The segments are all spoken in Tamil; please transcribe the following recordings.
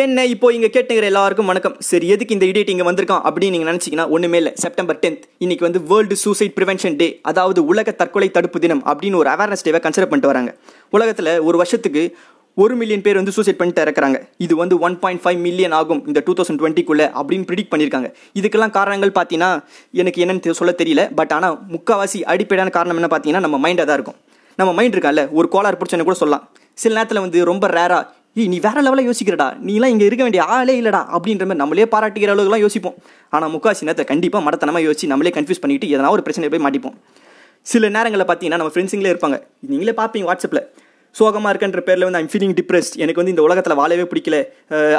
என்ன இப்போ இங்கே கேட்டுங்கிற எல்லாருக்கும் வணக்கம். சரி எதுக்கு இந்த இடியட் இங்கே வந்திருக்கான் அப்படின்னு நீங்கள் நினச்சிங்கன்னா ஒன்றுமே இல்லை. செப்டம்பர் டென்த் இன்னைக்கு வந்து வேர்ல்டு சூசைட் ப்ரிவென்ஷன் டே அதாவது உலக தற்கொலை தடுப்பு தினம் அப்படின்னு ஒரு அவேர்னஸ் டேவை கன்சிடர் பண்ணிட்டு வராங்க. உலகத்தில் ஒரு வருஷத்துக்கு ஒரு மில்லியன் பேர் வந்து சூசைட் பண்ணிட்டு இறக்குறாங்க. இது வந்து ஒன் பாயிண்ட் ஃபைவ் மில்லியன் ஆகும் இந்த டூ தௌசண்ட் டுவெண்ட்டிக்குள்ளே அப்படின்னு ப்ரிடிக் பண்ணியிருக்காங்க இதுக்கெல்லாம் காரணங்கள் பார்த்தீங்கன்னா எனக்கு என்னென்னு சொல்ல தெரியல. பட் ஆனால் முக்கால்வாசி அடிப்படையான காரணம் என்ன பார்த்தீங்கன்னா நம்ம மைண்டாக தான் இருக்கும். நம்ம மைண்ட் இருக்கான்ல ஒரு கோளாறு பிடிச்சனை கூட சொல்லலாம். சில நேரத்தில் வந்து ரொம்ப ரேராக ஏய் நீ வேற லெவலில் யோசிக்கிறடா. நீலாம் இங்கே இருக்க வேண்டிய ஆளே இல்லடா அப்படின்ற மாதிரி நம்மளே பாராட்டிக்கிற அளவுக்குலாம் யோசிப்போம். ஆனால் முக்காசி நேரத்தை கண்டிப்பாக மடத்தனமாக யோசிச்சு நம்மளே கன்ஃபியூஸ் பண்ணிட்டு எதனா ஒரு பிரச்சனை போய் மாட்டிப்போம். சில நேரங்களில் பார்த்தீங்கன்னா நம்ம ஃப்ரெண்ட்ஸுங்களே இருப்பாங்க. நீங்களே பார்ப்பீங்க வாட்ஸ்அப்பில் சோகமாக இருக்கன்ற பேரில் வந்து ஐம் ஃபீலிங் டிப்ரெஸ்ட் எனக்கு வந்து இந்த உலகத்தில் வாழவே பிடிக்கல.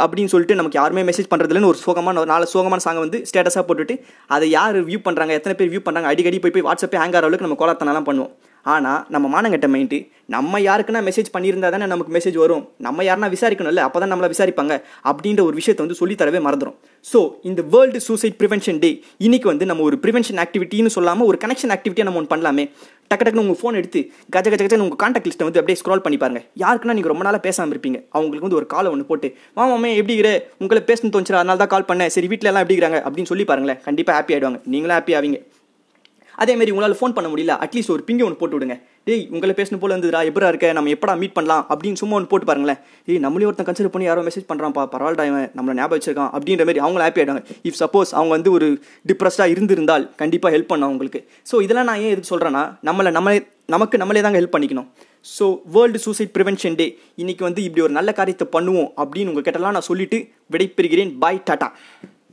அப்படின்னு சொல்லிட்டு நமக்கு யாருமே மெசேஜ் பண்ணுறதுலன்னு ஒரு சோகமான ஒரு நாலு சோகமான சாங்கை வந்து ஸ்டேட்டஸாக போட்டுட்டு அதை யார் வியூ பண்ணுறாங்க எத்தனை பேர் வியூ பண்ணுறாங்க அடிக்கடி போய் போய் வாட்ஸ்அப்பே ஹேங் ஆகிற அளவுக்கு நம்ம கோலத்தனெல்லாம் பண்ணுவோம். ஆனால் நம்ம மானங்கட்ட மைண்டு நம்ம யாருக்குன்னா மெசேஜ் பண்ணியிருந்தா தானே நமக்கு மெசேஜ் வரும். நம்ம யாருன்னா விசாரிக்கணும்ல அப்போ தான் நம்மளை விசாரிப்பாங்க அப்படின்ற ஒரு விஷயத்தை வந்து சொல்லித்தரவே மறந்துடும் ஸோ இந்த வேர்ல்டு சூசைட் ப்ரிவென்ஷன் டே இன்னைக்கு வந்து நம்ம ஒரு ப்ரிவென்ஷன் ஆக்டிவிட்டின்னு சொல்லாமல் ஒரு கனெக்ஷன் ஆக்டிவிட்டியை நம்ம ஒன்று பண்ணலாமே. டக்கு டக்குன்னு உங்கள் ஃபோன் எடுத்து கஜ கஜ கஜன்னு உங்கள் காண்டாக்ட் லிஸ்ட்டை வந்து அப்படியே ஸ்க்ரால் பண்ணி பாருங்க. யாருக்குன்னா நீங்கள் ரொம்ப நாளாக பேசாமல் இருப்பீங்க. அவங்களுக்கு வந்து ஒரு காலை ஒன்று போட்டு மாமாமே எப்படி இருக்கிற உங்களை பேசணும் தோணுச்சு அதனால தான் கால் பண்ணேன். சரி வீட்டில் எல்லாம் எப்படி இருக்கிறாங்க? அப்படின்னு சொல்லி பாருங்களேன். கண்டிப்பாக ஹாப்பி ஆயிடுவாங்க. நீங்களும் ஹாப்பி ஆவீங்க. அதே மாதிரி உங்களால் ஃபோன் பண்ண முடியல அட்லீஸ்ட் ஒரு பிங்கை ஒன்று போட்டு விடுங்க. டேய் உங்களை பேசணும் போல இருந்துடா எப்படா இருக்க நம்ம எப்படா மீட் பண்ணலாம் அப்படின்னு சும்மா ஒன்று போட்டு பாருங்களேன். ஏய் நம்மளே ஒருத்தன் கன்சிடர் பண்ணி யாரோ மெசேஜ் பண்ணுறான்ப்பா பரவாயில்ல இவன் நம்மளை ஞாபகம் வச்சிருக்கான் அப்படின்ற மாதிரி அவங்க ஹாப்பி ஆகிடுவாங்க இஃப் சப்போஸ் அவங்க வந்து ஒரு டிப்ரெஸ்டாக இருந்திருந்தால் கண்டிப்பாக ஹெல்ப் பண்ணும் அவங்களுக்கு. ஸோ இதெல்லாம் நான் ஏன் எதுக்கு சொல்கிறேன்னா நம்மளை நம்மளே நமக்கு நம்மளே தாங்க ஹெல்ப் பண்ணிக்கணும். So world suicide prevention day இன்னைக்கு வந்து இப்படி ஒரு நல்ல காரியத்தை பண்ணுவோம் அப்படின்னு உங்கள் கிட்டலாம் நான் சொல்லிட்டு விடைபெறுகிறேன். பாய் டாட்டா